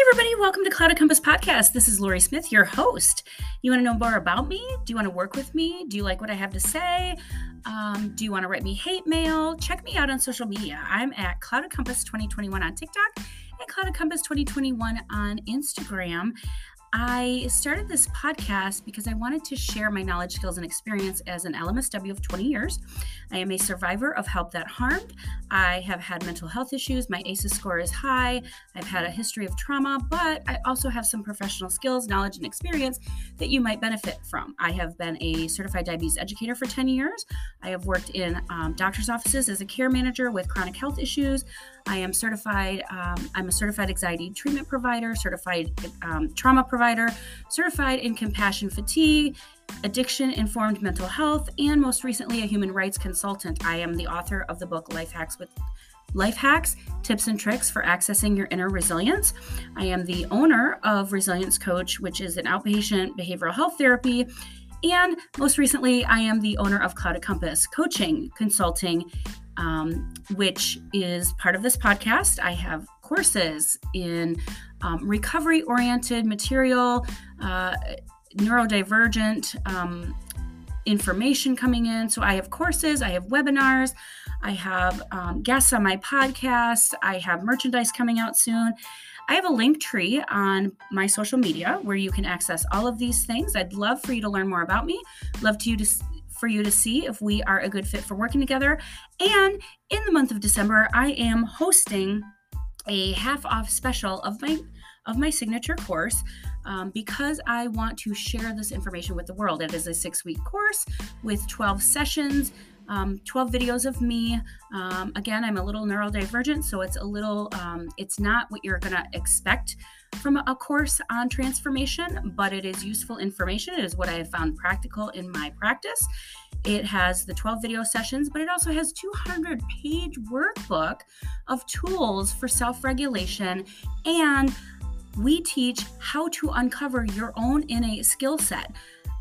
Hey, everybody, welcome to Clouded Compass Podcast. This is Lori Smith, your host. You want to know more about me? Do you want to work with me? Do you like what I have to say? Um, do you want to write me hate mail? Check me out on social media. I'm at Clouded Compass 2021 on TikTok and Clouded Compass 2021 on Instagram. I started this podcast because I wanted to share my knowledge, skills, and experience as an LMSW of 20 years. I am a survivor of help that harmed. I have had mental health issues. My ACEs score is high. I've had a history of trauma, but I also have some professional skills, knowledge, and experience that you might benefit from. I have been a certified diabetes educator for 10 years. I have worked in um, doctor's offices as a care manager with chronic health issues. I am certified, um, I'm a certified anxiety treatment provider, certified um, trauma provider, certified in compassion fatigue, addiction informed mental health, and most recently, a human rights consultant. I am the author of the book Life Hacks with Life Hacks Tips and Tricks for Accessing Your Inner Resilience. I am the owner of Resilience Coach, which is an outpatient behavioral health therapy. And most recently, I am the owner of Clouded Compass Coaching, Consulting, um, which is part of this podcast. I have courses in um, recovery oriented material, uh, neurodivergent um, information coming in. So I have courses, I have webinars, I have um, guests on my podcast, I have merchandise coming out soon. I have a link tree on my social media where you can access all of these things. I'd love for you to learn more about me. Love to you to for you to see if we are a good fit for working together. And in the month of December, I am hosting a half off special of my of my signature course um, because I want to share this information with the world. It is a six week course with 12 sessions. Um, 12 videos of me. Um, again, I'm a little neurodivergent, so it's a little, um, it's not what you're going to expect from a course on transformation, but it is useful information. It is what I have found practical in my practice. It has the 12 video sessions, but it also has 200 page workbook of tools for self-regulation and we teach how to uncover your own innate skill set.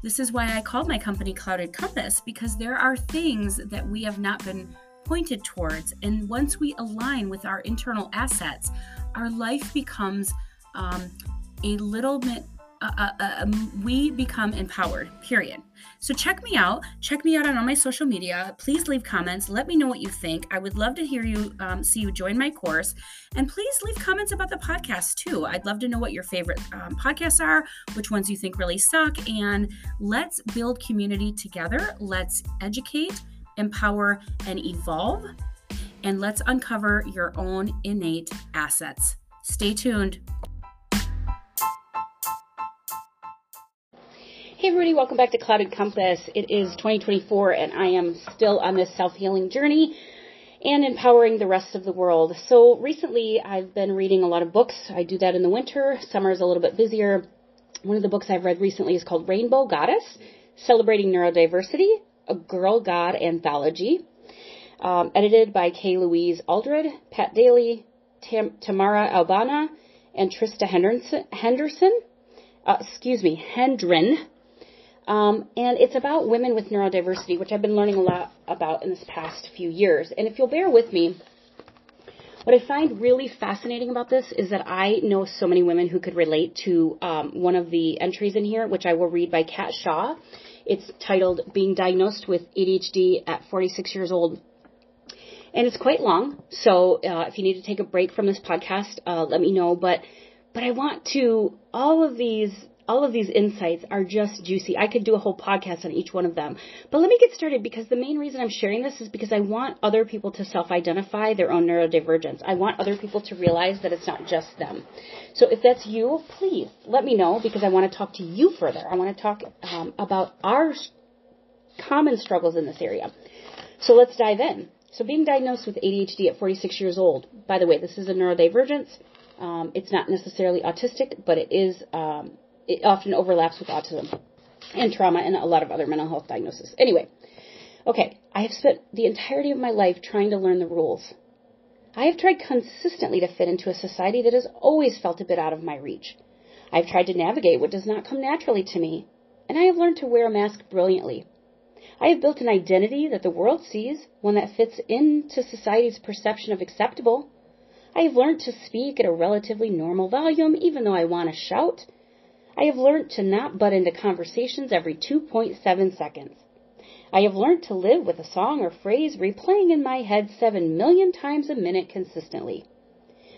This is why I called my company Clouded Compass because there are things that we have not been pointed towards. And once we align with our internal assets, our life becomes um, a little bit, uh, uh, uh, um, we become empowered, period. So check me out. Check me out on all my social media. Please leave comments. Let me know what you think. I would love to hear you, um, see you join my course. And please leave comments about the podcast too. I'd love to know what your favorite um, podcasts are, which ones you think really suck. And let's build community together. Let's educate, empower, and evolve. And let's uncover your own innate assets. Stay tuned. Hey everybody, welcome back to Clouded Compass. It is 2024 and I am still on this self-healing journey and empowering the rest of the world. So recently I've been reading a lot of books. I do that in the winter. Summer is a little bit busier. One of the books I've read recently is called Rainbow Goddess, Celebrating Neurodiversity, a Girl God Anthology, um, edited by Kay Louise Aldred, Pat Daly, Tam- Tamara Albanna, and Trista Henderson. Henderson uh, excuse me, Hendren. Um, and it's about women with neurodiversity, which I've been learning a lot about in this past few years. And if you'll bear with me, what I find really fascinating about this is that I know so many women who could relate to um, one of the entries in here, which I will read by Kat Shaw. It's titled Being Diagnosed with ADHD at 46 Years Old. And it's quite long, so uh, if you need to take a break from this podcast, uh, let me know. But but I want to all of these all of these insights are just juicy. I could do a whole podcast on each one of them. But let me get started because the main reason I'm sharing this is because I want other people to self-identify their own neurodivergence. I want other people to realize that it's not just them. So if that's you, please let me know because I want to talk to you further. I want to talk um, about our common struggles in this area. So let's dive in. So being diagnosed with ADHD at 46 years old. By the way, this is a neurodivergence. Um, it's not necessarily autistic, but it is um, it often overlaps with autism and trauma and a lot of other mental health diagnoses. Anyway, okay, I have spent the entirety of my life trying to learn the rules. I have tried consistently to fit into a society that has always felt a bit out of my reach. I have tried to navigate what does not come naturally to me, and I have learned to wear a mask brilliantly. I have built an identity that the world sees, one that fits into society's perception of acceptable. I have learned to speak at a relatively normal volume even though I want to shout. I have learned to not butt into conversations every 2.7 seconds. I have learned to live with a song or phrase replaying in my head 7 million times a minute consistently.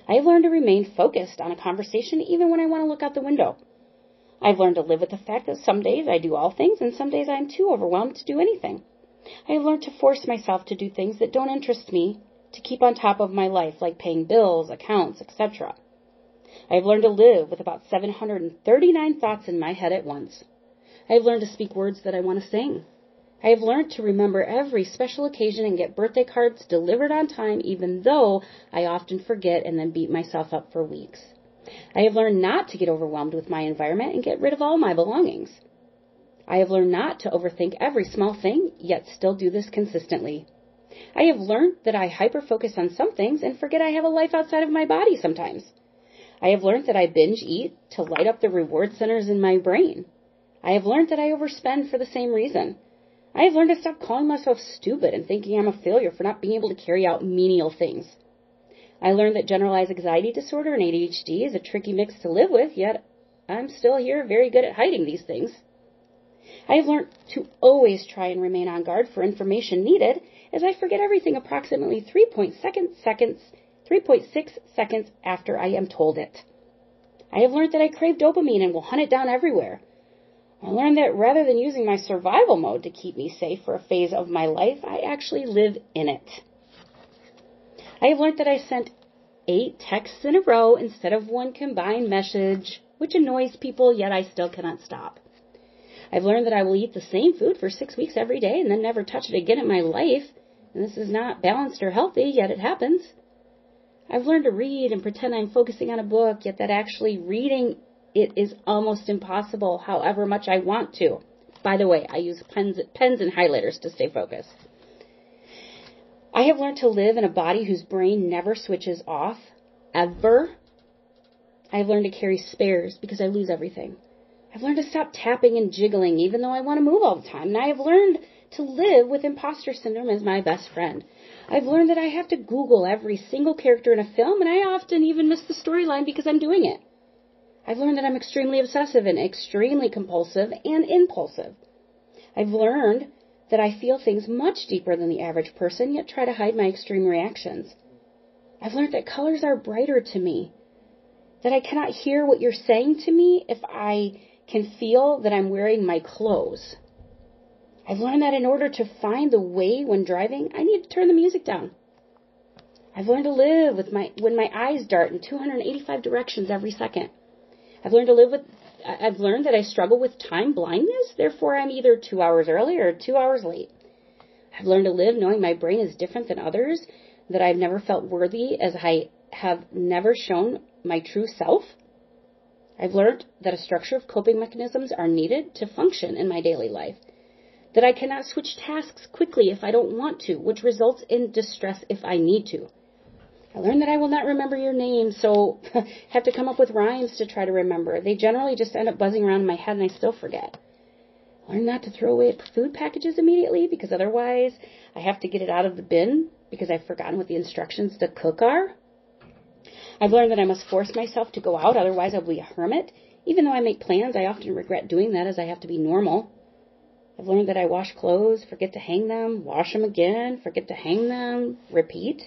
I have learned to remain focused on a conversation even when I want to look out the window. I've learned to live with the fact that some days I do all things and some days I am too overwhelmed to do anything. I have learned to force myself to do things that don't interest me to keep on top of my life, like paying bills, accounts, etc. I have learned to live with about 739 thoughts in my head at once. I have learned to speak words that I want to sing. I have learned to remember every special occasion and get birthday cards delivered on time, even though I often forget and then beat myself up for weeks. I have learned not to get overwhelmed with my environment and get rid of all my belongings. I have learned not to overthink every small thing, yet still do this consistently. I have learned that I hyperfocus on some things and forget I have a life outside of my body sometimes. I have learned that I binge eat to light up the reward centers in my brain. I have learned that I overspend for the same reason. I have learned to stop calling myself stupid and thinking I'm a failure for not being able to carry out menial things. I learned that generalized anxiety disorder and ADHD is a tricky mix to live with, yet I'm still here very good at hiding these things. I have learned to always try and remain on guard for information needed as I forget everything approximately 3.6 seconds, 3.6 seconds after I am told it. I have learned that I crave dopamine and will hunt it down everywhere. I learned that rather than using my survival mode to keep me safe for a phase of my life, I actually live in it. I have learned that I sent eight texts in a row instead of one combined message, which annoys people, yet I still cannot stop. I've learned that I will eat the same food for six weeks every day and then never touch it again in my life. And this is not balanced or healthy, yet it happens. I've learned to read and pretend I'm focusing on a book, yet that actually reading it is almost impossible however much I want to. By the way, I use pens, pens and highlighters to stay focused. I have learned to live in a body whose brain never switches off, ever. I have learned to carry spares because I lose everything. I've learned to stop tapping and jiggling even though I want to move all the time. And I have learned to live with imposter syndrome as my best friend. I've learned that I have to Google every single character in a film and I often even miss the storyline because I'm doing it. I've learned that I'm extremely obsessive and extremely compulsive and impulsive. I've learned that I feel things much deeper than the average person, yet try to hide my extreme reactions. I've learned that colors are brighter to me, that I cannot hear what you're saying to me if I can feel that I'm wearing my clothes. I've learned that in order to find the way when driving, I need to turn the music down. I've learned to live with my when my eyes dart in 285 directions every second. I've learned to live with I've learned that I struggle with time blindness, therefore I'm either 2 hours early or 2 hours late. I've learned to live knowing my brain is different than others, that I've never felt worthy as I have never shown my true self. I've learned that a structure of coping mechanisms are needed to function in my daily life. That I cannot switch tasks quickly if I don't want to, which results in distress if I need to. I learned that I will not remember your name, so have to come up with rhymes to try to remember. They generally just end up buzzing around in my head and I still forget. I learned not to throw away food packages immediately because otherwise I have to get it out of the bin because I've forgotten what the instructions to cook are. I've learned that I must force myself to go out, otherwise I'll be a hermit. Even though I make plans, I often regret doing that as I have to be normal. I've learned that I wash clothes, forget to hang them, wash them again, forget to hang them, repeat.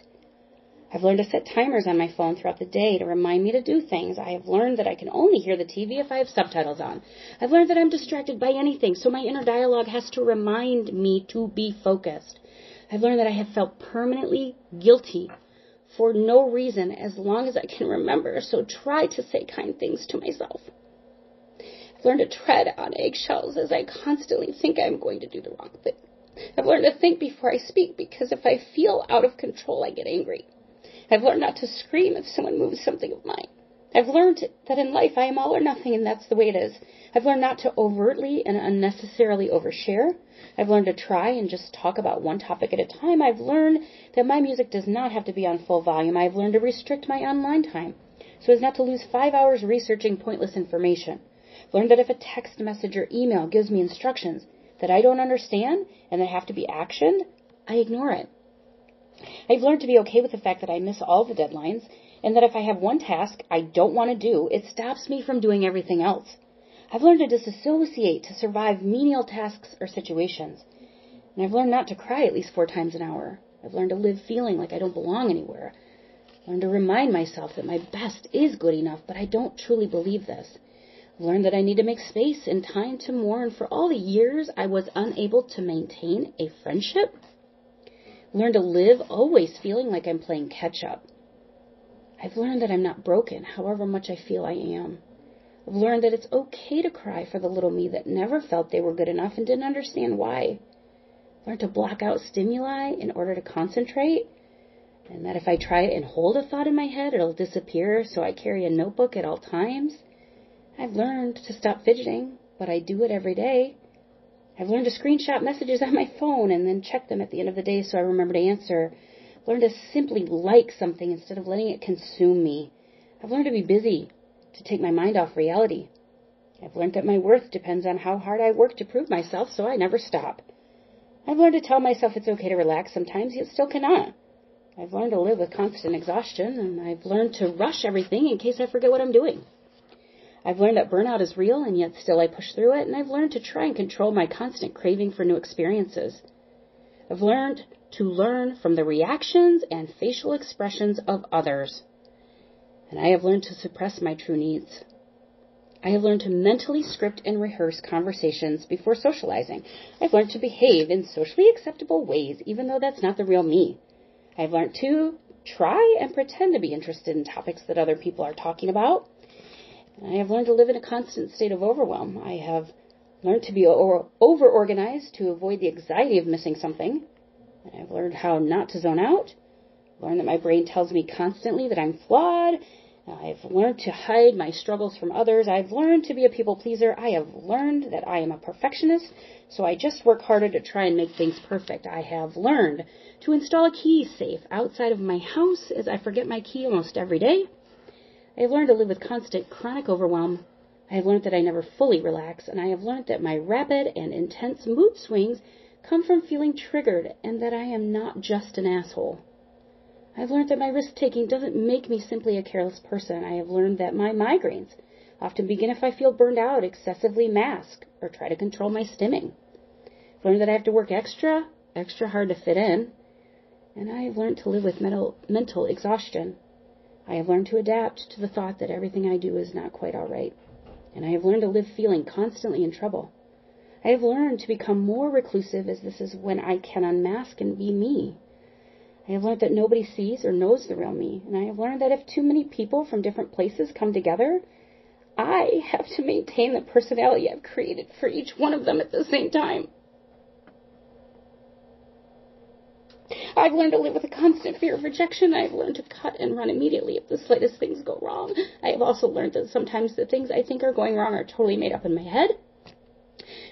I've learned to set timers on my phone throughout the day to remind me to do things. I have learned that I can only hear the TV if I have subtitles on. I've learned that I'm distracted by anything, so my inner dialogue has to remind me to be focused. I've learned that I have felt permanently guilty for no reason as long as I can remember, so try to say kind things to myself. Learned to tread on eggshells as I constantly think I'm going to do the wrong thing. I've learned to think before I speak because if I feel out of control, I get angry. I've learned not to scream if someone moves something of mine. I've learned that in life I am all or nothing and that's the way it is. I've learned not to overtly and unnecessarily overshare. I've learned to try and just talk about one topic at a time. I've learned that my music does not have to be on full volume. I've learned to restrict my online time so as not to lose five hours researching pointless information. Learned that if a text message or email gives me instructions that I don't understand and that have to be actioned, I ignore it. I've learned to be okay with the fact that I miss all the deadlines and that if I have one task I don't want to do, it stops me from doing everything else. I've learned to disassociate to survive menial tasks or situations. And I've learned not to cry at least four times an hour. I've learned to live feeling like I don't belong anywhere. I've learned to remind myself that my best is good enough, but I don't truly believe this. Learned that I need to make space and time to mourn for all the years I was unable to maintain a friendship. Learned to live always feeling like I'm playing catch up. I've learned that I'm not broken, however much I feel I am. I've learned that it's okay to cry for the little me that never felt they were good enough and didn't understand why Learned to block out stimuli in order to concentrate. And that if I try and hold a thought in my head, it'll disappear, so I carry a notebook at all times. I've learned to stop fidgeting, but I do it every day. I've learned to screenshot messages on my phone and then check them at the end of the day so I remember to answer. I've learned to simply like something instead of letting it consume me. I've learned to be busy, to take my mind off reality. I've learned that my worth depends on how hard I work to prove myself, so I never stop. I've learned to tell myself it's okay to relax sometimes, yet still cannot. I've learned to live with constant exhaustion, and I've learned to rush everything in case I forget what I'm doing. I've learned that burnout is real, and yet still I push through it, and I've learned to try and control my constant craving for new experiences. I've learned to learn from the reactions and facial expressions of others. And I have learned to suppress my true needs. I have learned to mentally script and rehearse conversations before socializing. I've learned to behave in socially acceptable ways, even though that's not the real me. I've learned to try and pretend to be interested in topics that other people are talking about. I have learned to live in a constant state of overwhelm. I have learned to be over organized to avoid the anxiety of missing something. I've learned how not to zone out. Learned that my brain tells me constantly that I'm flawed I've learned to hide my struggles from others. I've learned to be a people pleaser. I have learned that I am a perfectionist, so I just work harder to try and make things perfect. I have learned to install a key safe outside of my house as I forget my key almost every day. I have learned to live with constant chronic overwhelm. I have learned that I never fully relax, and I have learned that my rapid and intense mood swings come from feeling triggered and that I am not just an asshole. I've learned that my risk taking doesn't make me simply a careless person. I have learned that my migraines often begin if I feel burned out, excessively mask, or try to control my stimming. I've learned that I have to work extra, extra hard to fit in. And I have learned to live with mental, mental exhaustion. I have learned to adapt to the thought that everything I do is not quite all right. And I have learned to live feeling constantly in trouble. I have learned to become more reclusive as this is when I can unmask and be me. I have learned that nobody sees or knows the real me, and I have learned that if too many people from different places come together, I have to maintain the personality I've created for each one of them at the same time. I've learned to live with a constant fear of rejection. I've learned to cut and run immediately if the slightest things go wrong. I have also learned that sometimes the things I think are going wrong are totally made up in my head.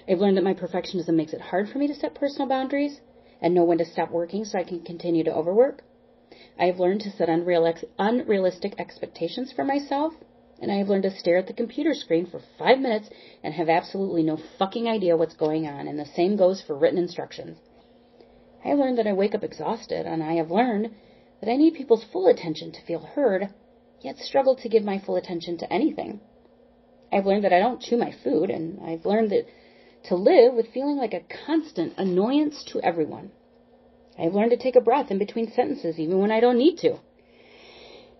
I've learned that my perfectionism makes it hard for me to set personal boundaries and know when to stop working so I can continue to overwork. I have learned to set unrealistic expectations for myself, and I have learned to stare at the computer screen for five minutes and have absolutely no fucking idea what's going on, and the same goes for written instructions. I have learned that I wake up exhausted, and I have learned that I need people's full attention to feel heard, yet struggle to give my full attention to anything. I've learned that I don't chew my food, and I've learned that to live with feeling like a constant annoyance to everyone. I've learned to take a breath in between sentences even when I don't need to.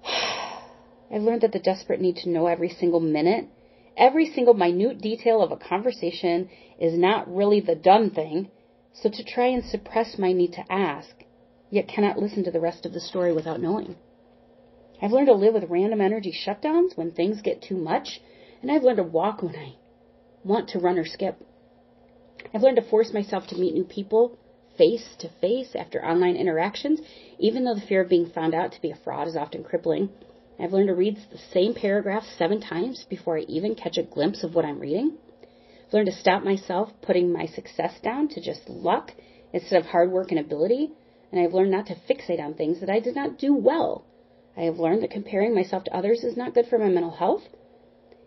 I've learned that the desperate need to know every single minute, every single minute detail of a conversation is not really the done thing, so to try and suppress my need to ask, yet cannot listen to the rest of the story without knowing. I've learned to live with random energy shutdowns when things get too much, and I've learned to walk when I want to run or skip. I've learned to force myself to meet new people face to face after online interactions, even though the fear of being found out to be a fraud is often crippling. I've learned to read the same paragraph seven times before I even catch a glimpse of what I'm reading. Learned to stop myself putting my success down to just luck instead of hard work and ability. And I've learned not to fixate on things that I did not do well. I have learned that comparing myself to others is not good for my mental health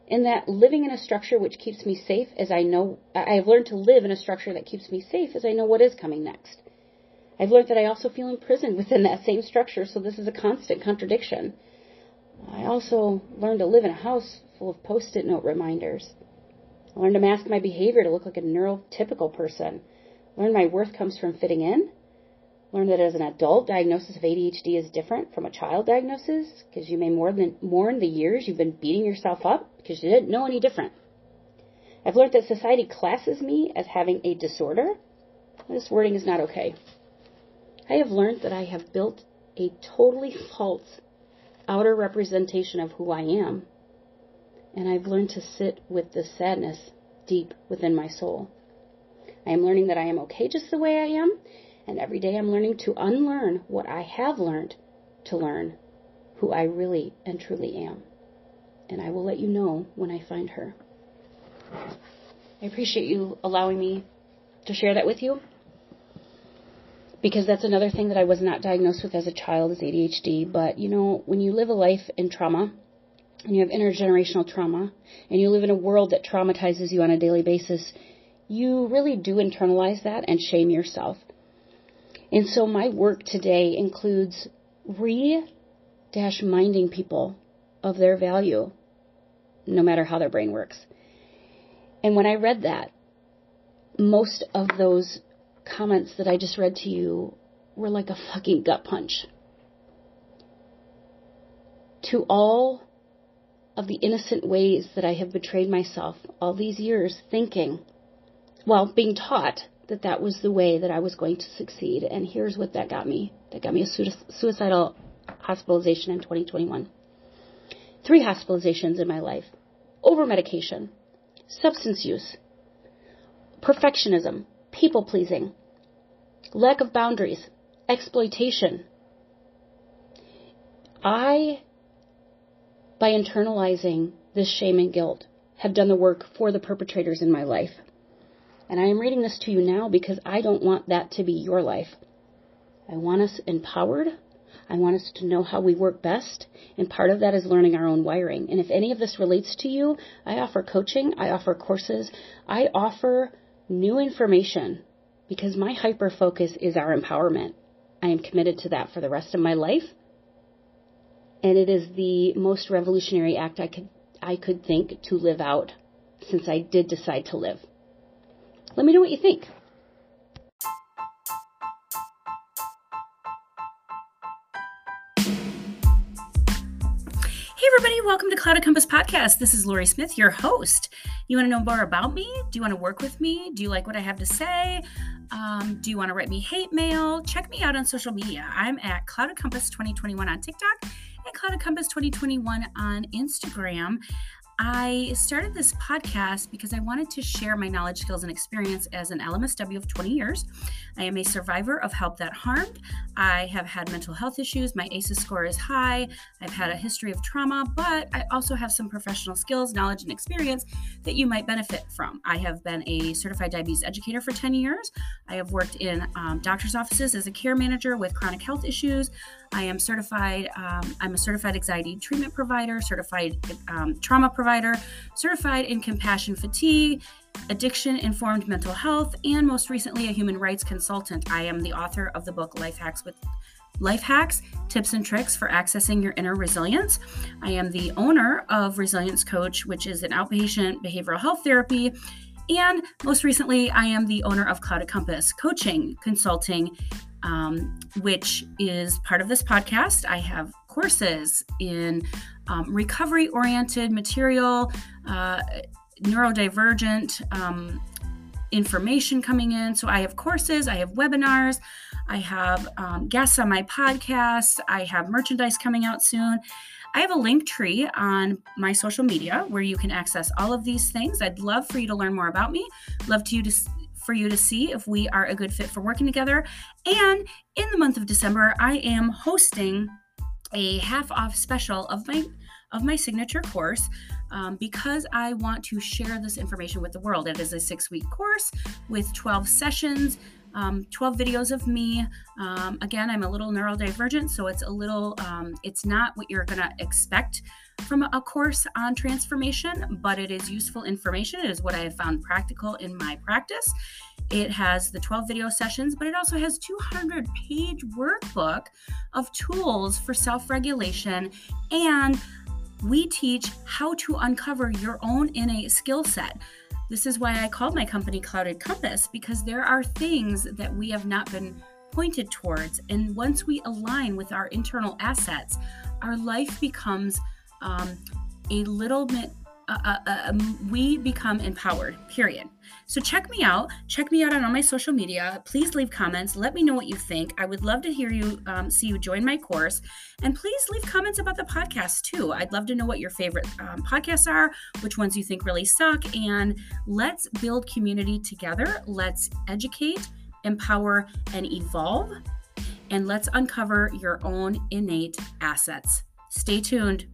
and that living in a structure which keeps me safe as I know, I have learned to live in a structure that keeps me safe as I know what is coming next. I've learned that I also feel imprisoned within that same structure, so this is a constant contradiction. I also learned to live in a house full of post it note reminders. Learned to mask my behavior to look like a neurotypical person. Learned my worth comes from fitting in. Learned that as an adult, diagnosis of ADHD is different from a child diagnosis because you may more than mourn the years you've been beating yourself up because you didn't know any different. I've learned that society classes me as having a disorder. This wording is not okay. I have learned that I have built a totally false outer representation of who I am. And I've learned to sit with the sadness deep within my soul. I am learning that I am okay just the way I am, and every day I'm learning to unlearn what I have learned to learn who I really and truly am. And I will let you know when I find her. I appreciate you allowing me to share that with you because that's another thing that I was not diagnosed with as a child is ADHD. But you know, when you live a life in trauma and you have intergenerational trauma and you live in a world that traumatizes you on a daily basis, you really do internalize that and shame yourself. And so my work today includes re minding people of their value, no matter how their brain works. And when I read that, most of those comments that I just read to you were like a fucking gut punch. To all of the innocent ways that I have betrayed myself all these years thinking, well, being taught that that was the way that I was going to succeed. And here's what that got me. That got me a suicidal hospitalization in 2021. Three hospitalizations in my life. Over medication. Substance use. Perfectionism people pleasing, lack of boundaries, exploitation. I, by internalizing this shame and guilt, have done the work for the perpetrators in my life. And I am reading this to you now because I don't want that to be your life. I want us empowered. I want us to know how we work best. And part of that is learning our own wiring. And if any of this relates to you, I offer coaching, I offer courses, I offer new information because my hyper focus is our empowerment. I am committed to that for the rest of my life. And it is the most revolutionary act I could I could think to live out since I did decide to live. Let me know what you think. Hey everybody. Welcome to Clouded Compass Podcast. This is Lori Smith, your host. You want to know more about me? Do you want to work with me? Do you like what I have to say? Um, do you want to write me hate mail? Check me out on social media. I'm at Clouded Compass 2021 on TikTok and Clouded Compass 2021 on Instagram. I started this podcast because I wanted to share my knowledge, skills, and experience as an LMSW of 20 years. I am a survivor of help that harmed. I have had mental health issues. My ACEs score is high. I've had a history of trauma, but I also have some professional skills, knowledge, and experience that you might benefit from. I have been a certified diabetes educator for 10 years. I have worked in um, doctor's offices as a care manager with chronic health issues. I am certified, um, I'm a certified anxiety treatment provider, certified um, trauma provider, certified in compassion fatigue, addiction informed mental health, and most recently, a human rights consultant. I am the author of the book Life Hacks with Life Hacks Tips and Tricks for Accessing Your Inner Resilience. I am the owner of Resilience Coach, which is an outpatient behavioral health therapy. And most recently, I am the owner of Clouded Compass Coaching, Consulting, um, which is part of this podcast. I have courses in um, recovery oriented material, uh, neurodivergent um, information coming in. So I have courses, I have webinars, I have um, guests on my podcast, I have merchandise coming out soon. I have a link tree on my social media where you can access all of these things. I'd love for you to learn more about me. Love to you to for you to see if we are a good fit for working together. And in the month of December, I am hosting a half off special of my of my signature course um, because I want to share this information with the world. It is a six week course with 12 sessions um, 12 videos of me. Um, again, I'm a little neurodivergent, so it's a little, um, it's not what you're going to expect from a course on transformation, but it is useful information. It is what I have found practical in my practice. It has the 12 video sessions, but it also has 200 page workbook of tools for self-regulation and we teach how to uncover your own innate skill set. This is why I called my company Clouded Compass because there are things that we have not been pointed towards. And once we align with our internal assets, our life becomes um, a little bit uh, uh, um, we become empowered, period. So check me out. Check me out on all my social media. Please leave comments. Let me know what you think. I would love to hear you, um, see you join my course. And please leave comments about the podcast too. I'd love to know what your favorite um, podcasts are, which ones you think really suck. And let's build community together. Let's educate, empower, and evolve. And let's uncover your own innate assets. Stay tuned.